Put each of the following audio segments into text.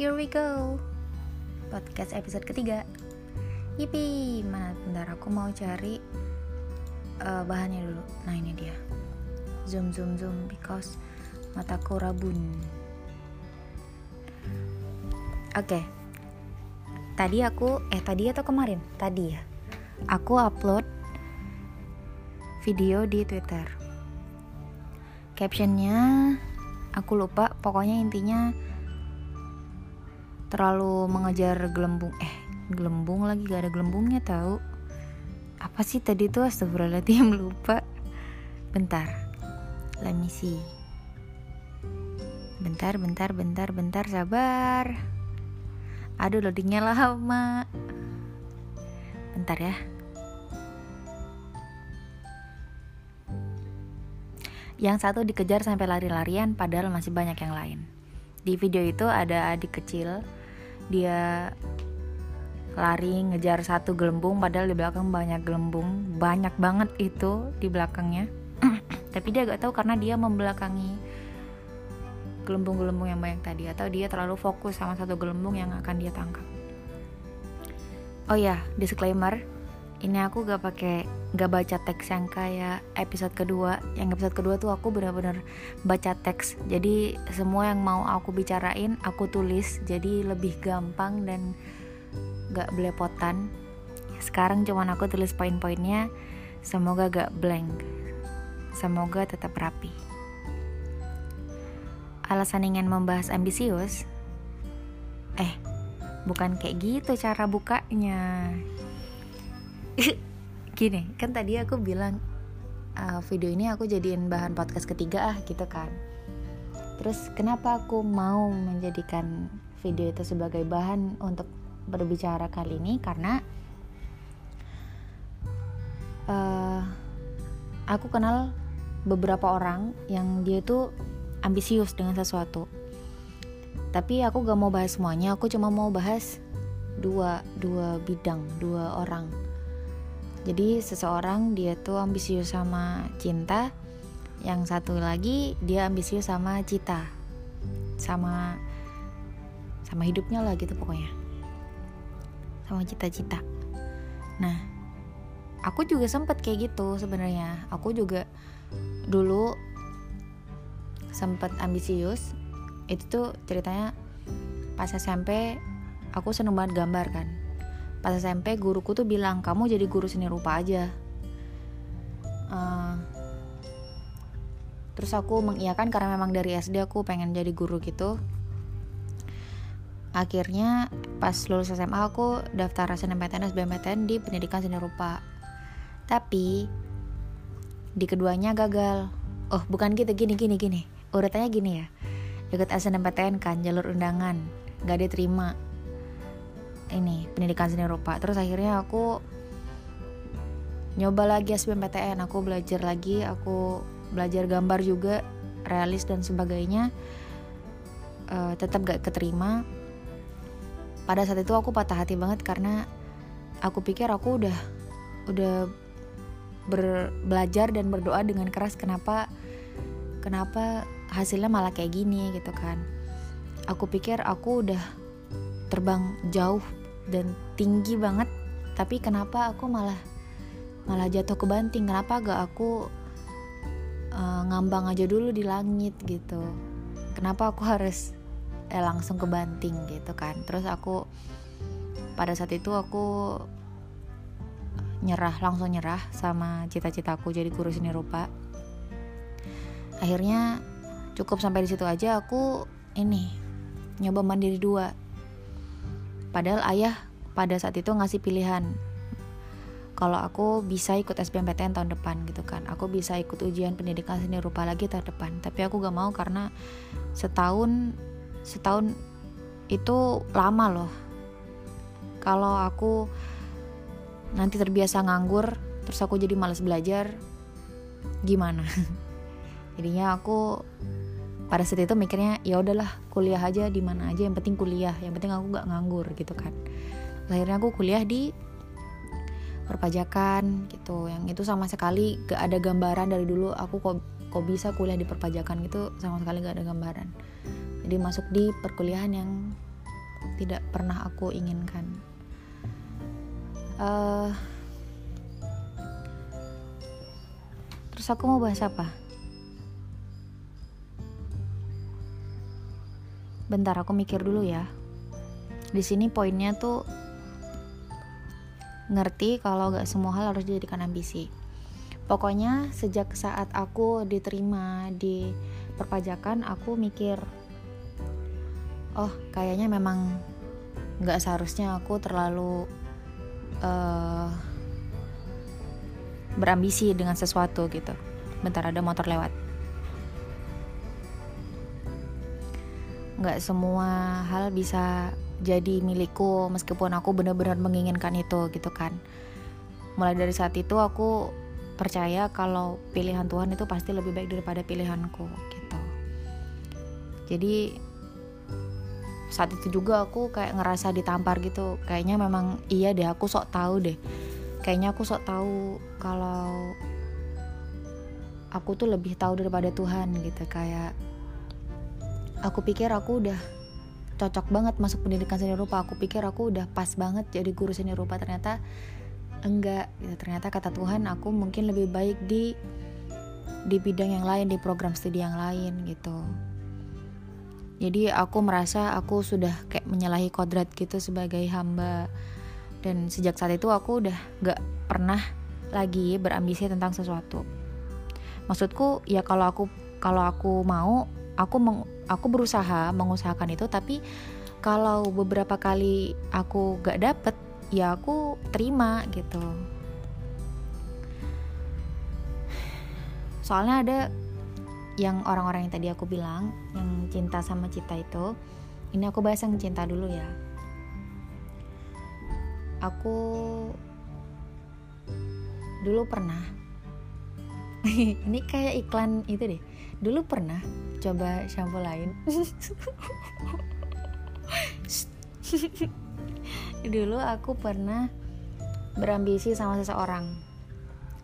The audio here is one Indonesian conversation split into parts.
here we go. Podcast episode ketiga. Yipi, mana bentar aku mau cari uh, bahannya dulu. Nah ini dia. Zoom zoom zoom because mataku rabun. Oke. Okay. Tadi aku, eh tadi atau kemarin? Tadi ya. Aku upload video di Twitter. Captionnya aku lupa. Pokoknya intinya terlalu mengejar gelembung eh gelembung lagi gak ada gelembungnya tahu apa sih tadi tuh? Astagfirullahaladzim lupa. Bentar let me see. Bentar bentar bentar bentar sabar. Aduh loadingnya lama. Bentar ya. Yang satu dikejar sampai lari-larian padahal masih banyak yang lain. Di video itu ada adik kecil dia lari ngejar satu gelembung padahal di belakang banyak gelembung. Banyak banget itu di belakangnya. Tapi dia gak tahu karena dia membelakangi gelembung-gelembung yang banyak tadi atau dia terlalu fokus sama satu gelembung yang akan dia tangkap. Oh ya disclaimer. Ini aku gak pakai gak baca teks yang kayak episode kedua. Yang episode kedua tuh aku benar-benar baca teks. Jadi semua yang mau aku bicarain aku tulis. Jadi lebih gampang dan gak belepotan. Sekarang cuman aku tulis poin-poinnya. Semoga gak blank. Semoga tetap rapi. Alasan ingin membahas ambisius? Eh bukan kayak gitu cara bukanya gini kan tadi aku bilang uh, video ini aku jadiin bahan podcast ketiga ah gitu kan. Terus kenapa aku mau menjadikan video itu sebagai bahan untuk berbicara kali ini? Karena uh, aku kenal beberapa orang yang dia tuh ambisius dengan sesuatu. Tapi aku gak mau bahas semuanya aku cuma mau bahas dua dua bidang dua orang jadi seseorang dia tuh ambisius sama cinta yang satu lagi dia ambisius sama cita sama sama hidupnya lah gitu pokoknya. Sama cita-cita. Nah aku juga sempet kayak gitu sebenarnya. Aku juga dulu sempet ambisius. Itu tuh ceritanya pas SMP aku seneng banget gambar kan pas SMP guruku tuh bilang kamu jadi guru seni rupa aja. Uh, terus aku mengiyakan karena memang dari SD aku pengen jadi guru gitu. Akhirnya pas lulus SMA aku daftar SNMPTN SBMPTN di pendidikan seni rupa. Tapi di keduanya gagal. Oh bukan gitu gini gini gini. Urutannya gini ya. Ikut SNMPTN kan jalur undangan. Gak diterima ini pendidikan seni rupa. Terus akhirnya aku nyoba lagi SBMPTN aku belajar lagi aku belajar gambar juga realis dan sebagainya. Uh, tetap gak keterima. Pada saat itu aku patah hati banget karena aku pikir aku udah udah belajar dan berdoa dengan keras kenapa kenapa hasilnya malah kayak gini gitu kan. Aku pikir aku udah terbang jauh dan tinggi banget. Tapi kenapa aku malah malah jatuh ke banting? Kenapa gak aku uh, ngambang aja dulu di langit gitu? Kenapa aku harus eh, langsung ke banting gitu kan? Terus aku pada saat itu aku nyerah langsung nyerah sama cita-citaku jadi guru seni rupa. Akhirnya cukup sampai di situ aja aku ini nyoba mandiri dua Padahal ayah pada saat itu ngasih pilihan. Kalau aku bisa ikut SBMPTN tahun depan gitu kan. Aku bisa ikut ujian pendidikan seni rupa lagi tahun depan. Tapi aku gak mau karena setahun setahun itu lama loh. Kalau aku nanti terbiasa nganggur terus aku jadi males belajar gimana? Jadinya aku pada saat itu mikirnya ya udahlah kuliah aja di mana aja yang penting kuliah yang penting aku gak nganggur gitu kan. Akhirnya aku kuliah di perpajakan gitu. Yang itu sama sekali gak ada gambaran dari dulu aku kok kok bisa kuliah di perpajakan gitu sama sekali gak ada gambaran. Jadi masuk di perkuliahan yang tidak pernah aku inginkan. Uh, terus aku mau bahas apa bentar aku mikir dulu ya di sini poinnya tuh ngerti kalau gak semua hal harus dijadikan ambisi. Pokoknya sejak saat aku diterima di perpajakan, aku mikir, oh kayaknya memang gak seharusnya aku terlalu uh, berambisi dengan sesuatu gitu. Bentar ada motor lewat. Gak semua hal bisa jadi milikku meskipun aku benar-benar menginginkan itu gitu kan. Mulai dari saat itu aku percaya kalau pilihan Tuhan itu pasti lebih baik daripada pilihanku gitu. Jadi saat itu juga aku kayak ngerasa ditampar gitu. Kayaknya memang iya deh aku sok tahu deh. Kayaknya aku sok tahu kalau aku tuh lebih tahu daripada Tuhan gitu. Kayak aku pikir aku udah cocok banget masuk pendidikan seni rupa. Aku pikir aku udah pas banget jadi guru seni rupa. Ternyata enggak gitu. ternyata kata Tuhan aku mungkin lebih baik di di bidang yang lain di program studi yang lain gitu. Jadi aku merasa aku sudah kayak menyalahi kodrat gitu sebagai hamba. Dan sejak saat itu aku udah gak pernah lagi berambisi tentang sesuatu. Maksudku ya kalau aku kalau aku mau aku meng, aku berusaha mengusahakan itu tapi kalau beberapa kali aku gak dapet ya aku terima gitu. Soalnya ada yang orang-orang yang tadi aku bilang yang cinta sama cita itu ini aku bahas yang cinta dulu ya. Aku dulu pernah ini kayak iklan itu deh dulu pernah coba shampoo lain. Dulu aku pernah berambisi sama seseorang.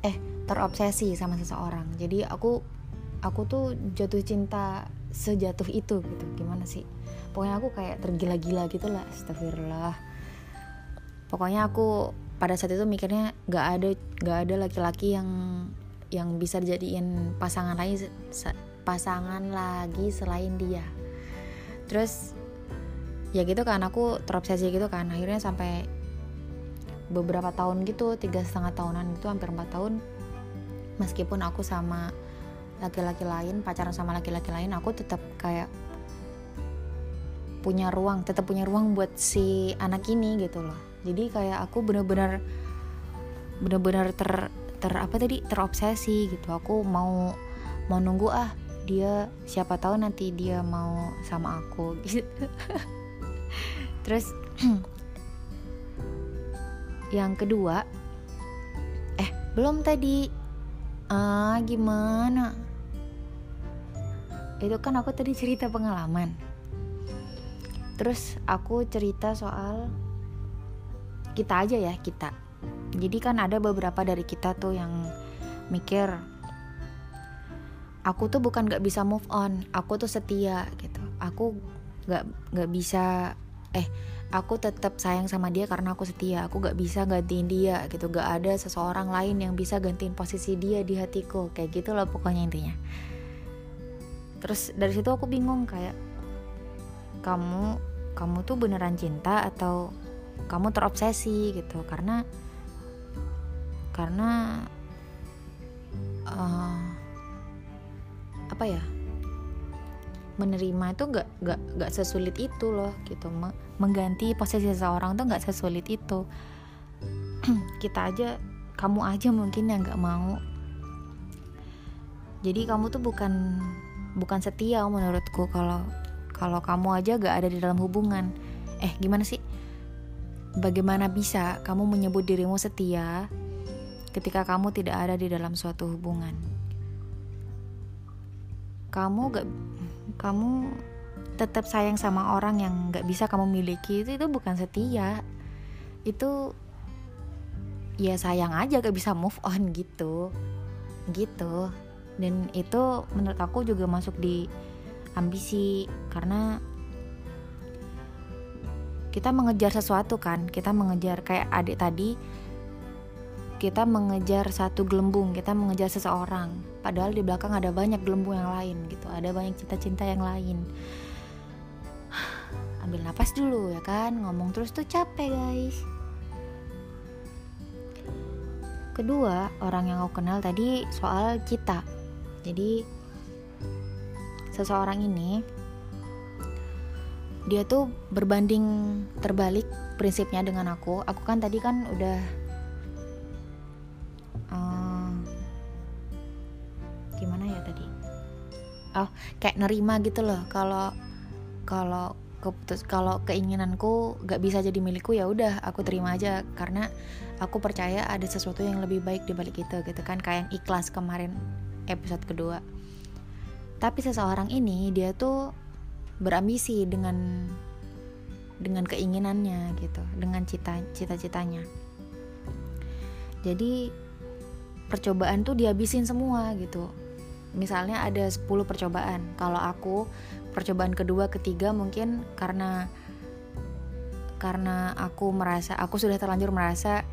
Eh terobsesi sama seseorang. Jadi aku aku tuh jatuh cinta sejatuh itu gitu. Gimana sih? Pokoknya aku kayak tergila-gila gitu lah. Astagfirullah. Pokoknya aku pada saat itu mikirnya gak ada gak ada laki-laki yang yang bisa dijadiin pasangan lain pasangan lagi selain dia. Terus ya gitu kan aku terobsesi gitu kan. Akhirnya sampai beberapa tahun gitu tiga setengah tahunan itu hampir empat tahun meskipun aku sama laki-laki lain pacaran sama laki-laki lain aku tetap kayak punya ruang tetap punya ruang buat si anak ini gitu loh. Jadi kayak aku bener-bener bener-bener ter ter apa tadi terobsesi gitu. Aku mau mau nunggu ah dia siapa tahu nanti dia mau sama aku gitu. Terus yang kedua eh belum tadi. Ah gimana? Itu kan aku tadi cerita pengalaman. Terus aku cerita soal kita aja ya kita. Jadi kan ada beberapa dari kita tuh yang mikir aku tuh bukan gak bisa move on. Aku tuh setia gitu. Aku gak gak bisa eh aku tetap sayang sama dia karena aku setia. Aku gak bisa gantiin dia gitu. Gak ada seseorang lain yang bisa gantiin posisi dia di hatiku. Kayak gitu loh pokoknya intinya. Terus dari situ aku bingung kayak kamu kamu tuh beneran cinta atau kamu terobsesi gitu? Karena karena uh, apa ya menerima itu gak gak gak sesulit itu loh gitu. Mengganti posisi seseorang tuh gak sesulit itu. Kita aja kamu aja mungkin yang gak mau. Jadi kamu tuh bukan bukan setia menurutku kalau kalau kamu aja gak ada di dalam hubungan. Eh gimana sih? Bagaimana bisa kamu menyebut dirimu setia ketika kamu tidak ada di dalam suatu hubungan kamu gak kamu tetap sayang sama orang yang gak bisa kamu miliki itu itu bukan setia. Itu ya sayang aja gak bisa move on gitu gitu. Dan itu menurut aku juga masuk di ambisi karena kita mengejar sesuatu kan kita mengejar kayak adik tadi kita mengejar satu gelembung kita mengejar seseorang. Padahal di belakang ada banyak gelembung yang lain gitu ada banyak cita-cita yang lain. Ambil nafas dulu ya kan? Ngomong terus tuh capek guys. Kedua orang yang aku kenal tadi soal cita. Jadi seseorang ini dia tuh berbanding terbalik prinsipnya dengan aku. Aku kan tadi kan udah kayak nerima gitu loh. Kalau kalau keputus kalau keinginanku gak bisa jadi milikku ya udah aku terima aja. Karena aku percaya ada sesuatu yang lebih baik di balik itu gitu kan. Kayak yang ikhlas kemarin episode kedua. Tapi seseorang ini dia tuh berambisi dengan dengan keinginannya gitu. Dengan cita cita-citanya. Jadi percobaan tuh dihabisin semua gitu misalnya ada 10 percobaan. Kalau aku percobaan kedua ketiga mungkin karena karena aku merasa aku sudah terlanjur merasa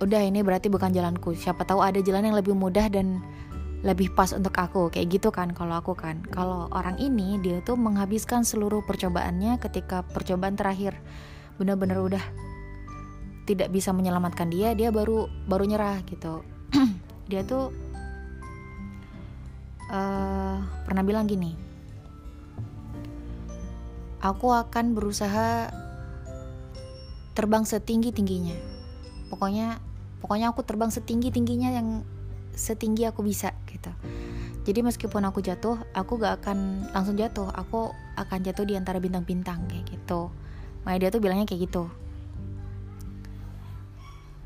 udah ini berarti bukan jalanku. Siapa tahu ada jalan yang lebih mudah dan lebih pas untuk aku. Kayak gitu kan kalau aku kan. Kalau orang ini dia tuh menghabiskan seluruh percobaannya ketika percobaan terakhir benar-benar udah tidak bisa menyelamatkan dia dia baru baru nyerah gitu. Dia tuh uh, pernah bilang gini aku akan berusaha terbang setinggi tingginya pokoknya pokoknya aku terbang setinggi tingginya yang setinggi aku bisa gitu. Jadi meskipun aku jatuh aku gak akan langsung jatuh. Aku akan jatuh di antara bintang-bintang kayak gitu. Makanya dia tuh bilangnya kayak gitu.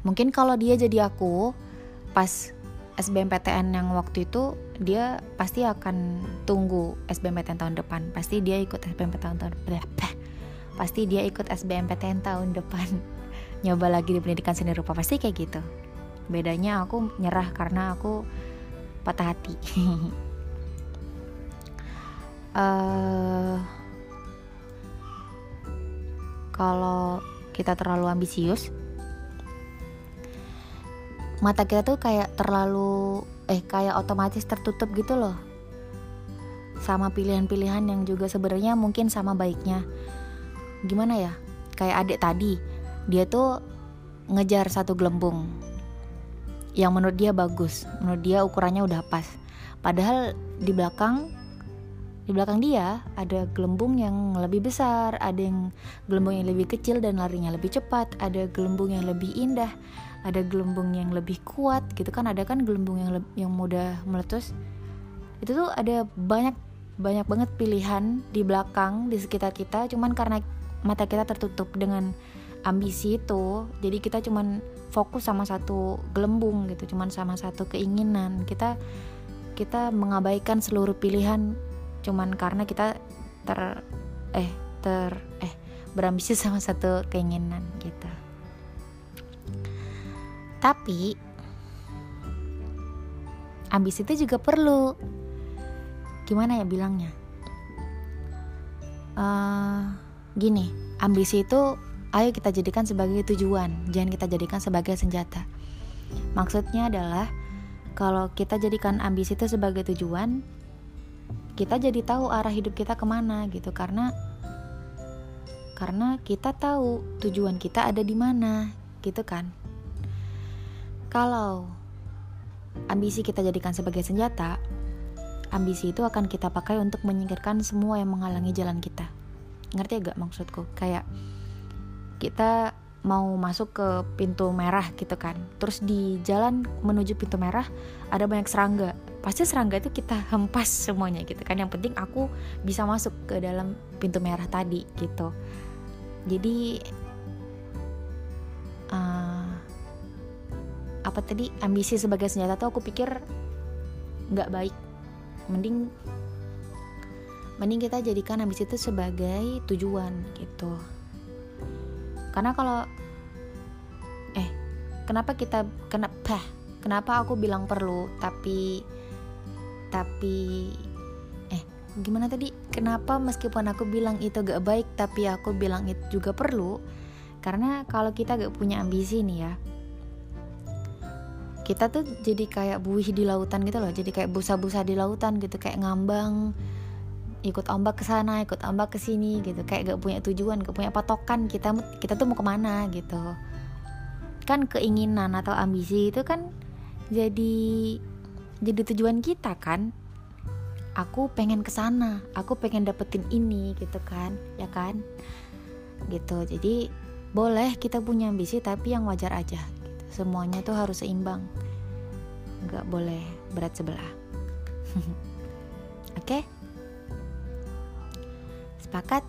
Mungkin kalau dia jadi aku pas SBMPTN yang waktu itu dia pasti akan tunggu SBMPTN tahun depan. Pasti dia ikut SBMPTN tahun depan pasti dia ikut SBMPTN tahun depan. Nyoba lagi di pendidikan seni rupa. Pasti kayak gitu. Bedanya aku nyerah karena aku patah hati. Uh, kalau kita terlalu ambisius mata kita tuh kayak terlalu eh kayak otomatis tertutup gitu loh. Sama pilihan-pilihan yang juga sebenarnya mungkin sama baiknya. Gimana ya? Kayak adik tadi dia tuh ngejar satu gelembung. Yang menurut dia bagus menurut dia ukurannya udah pas. Padahal di belakang di belakang dia ada gelembung yang lebih besar ada yang gelembung yang lebih kecil dan larinya lebih cepat ada gelembung yang lebih indah ada gelembung yang lebih kuat gitu kan ada kan gelembung yang yang mudah meletus. Itu tuh ada banyak banyak banget pilihan di belakang di sekitar kita. Cuman karena mata kita tertutup dengan ambisi itu jadi kita cuman fokus sama satu gelembung gitu cuman sama satu keinginan. Kita kita mengabaikan seluruh pilihan cuman karena kita ter eh ter eh berambisi sama satu keinginan gitu tapi ambisi itu juga perlu gimana ya bilangnya uh, gini ambisi itu ayo kita jadikan sebagai tujuan, jangan kita jadikan sebagai senjata. Maksudnya adalah kalau kita jadikan ambisi itu sebagai tujuan, kita jadi tahu arah hidup kita ke mana gitu karena karena kita tahu tujuan kita ada di mana gitu kan. Kalau ambisi kita jadikan sebagai senjata, ambisi itu akan kita pakai untuk menyingkirkan semua yang menghalangi jalan kita. Ngerti gak maksudku? Kayak kita mau masuk ke pintu merah gitu kan terus di jalan menuju pintu merah ada banyak serangga pasti serangga itu kita hempas semuanya gitu kan yang penting aku bisa masuk ke dalam pintu merah tadi gitu jadi uh, apa tadi ambisi sebagai senjata tuh aku pikir nggak baik. Mending mending kita jadikan ambisi itu sebagai tujuan gitu. Karena kalau eh kenapa kita kenapa kenapa aku bilang perlu tapi tapi eh gimana tadi? Kenapa meskipun aku bilang itu gak baik tapi aku bilang itu juga perlu? Karena kalau kita gak punya ambisi nih ya kita tuh jadi kayak buih di lautan gitu loh jadi kayak busa-busa di lautan gitu kayak ngambang ikut ombak ke sana ikut ombak ke sini gitu. Kayak gak punya tujuan gak punya patokan kita kita tuh mau ke mana gitu. Kan keinginan atau ambisi itu kan jadi jadi tujuan kita kan. Aku pengen ke sana aku pengen dapetin ini gitu kan ya kan? Gitu jadi boleh kita punya ambisi tapi yang wajar aja semuanya tuh harus seimbang. Nggak boleh berat sebelah. Oke? Okay? sepakat